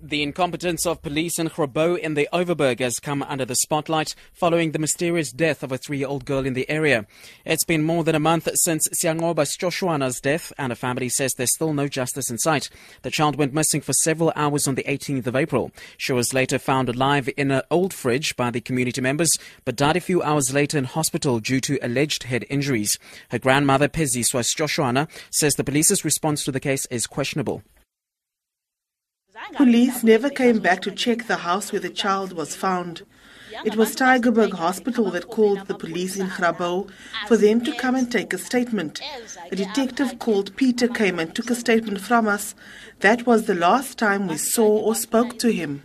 The incompetence of police in Grabouw in the Overberg has come under the spotlight following the mysterious death of a three-year-old girl in the area. It's been more than a month since Siangoba's Joshuana's death, and her family says there's still no justice in sight. The child went missing for several hours on the 18th of April. She was later found alive in an old fridge by the community members, but died a few hours later in hospital due to alleged head injuries. Her grandmother, Peziswa Joshuana, says the police's response to the case is questionable. Police never came back to check the house where the child was found. It was Tygerberg Hospital that called the police in Grabouw for them to come and take a statement. A detective called Peter came and took a statement from us. That was the last time we saw or spoke to him.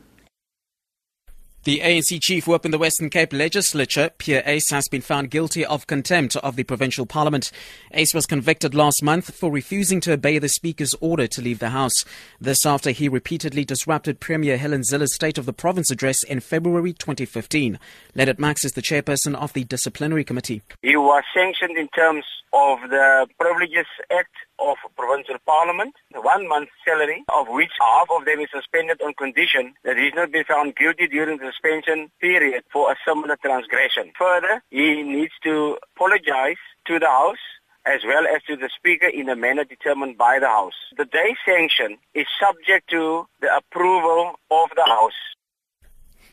The ANC chief whip in the Western Cape legislature, Pierre Uys, has been found guilty of contempt of the provincial parliament. Uys was convicted last month for refusing to obey the speaker's order to leave the house. This after he repeatedly disrupted Premier Helen Zille's State of the Province address in February 2015. Lennit Max is the chairperson of the disciplinary committee. He was sanctioned in terms of the Privileges Act of provincial parliament, one month's salary, of which half of them is suspended on condition that he he's not been found guilty during the suspension period for a similar transgression. Further, he needs to apologize to the House as well as to the Speaker in a manner determined by the House. The day sanction is subject to the approval of the House.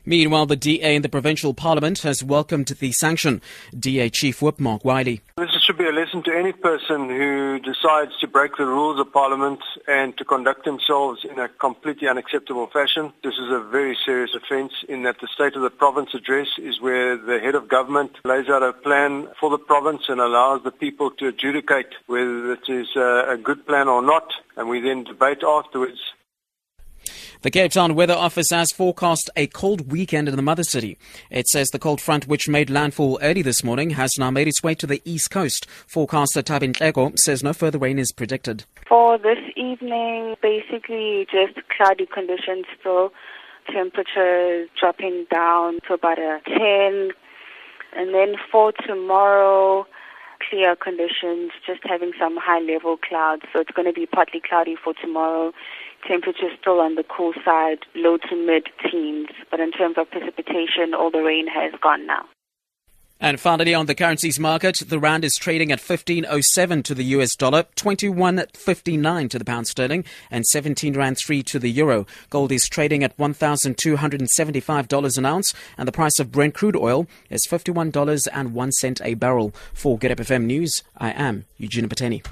Meanwhile, the DA in the provincial parliament has welcomed the sanction. DA Chief Whip Mark Wiley. This should be a lesson to any person who decides to break the rules of parliament and to conduct themselves in a completely unacceptable fashion. This is a very serious offence in that the State of the Province address is where the head of government lays out a plan for the province and allows the people to adjudicate whether it is a good plan or not, and we then debate afterwards the Cape Town Weather Office has forecast a cold weekend in the mother city. It says the cold front, which made landfall early this morning, has now made its way to the east coast. Forecaster Tabin Tlego says no further rain is predicted. For this evening, basically just cloudy conditions still. Temperatures dropping down to about a 10. And then for tomorrow, clear conditions, just having some high level clouds. So it's going to be partly cloudy for tomorrow. Temperatures still on the cool side, low to mid teens. But in terms of precipitation, all the rain has gone now. And finally, on the currencies market, the rand is trading at 15.07 to the US dollar, 21.59 to the pound sterling, and 17 rand 3 to the euro. Gold is trading at $1,275 an ounce, and the price of Brent crude oil is $51.01 a barrel. For Good FM News, I am Eugene Pateni.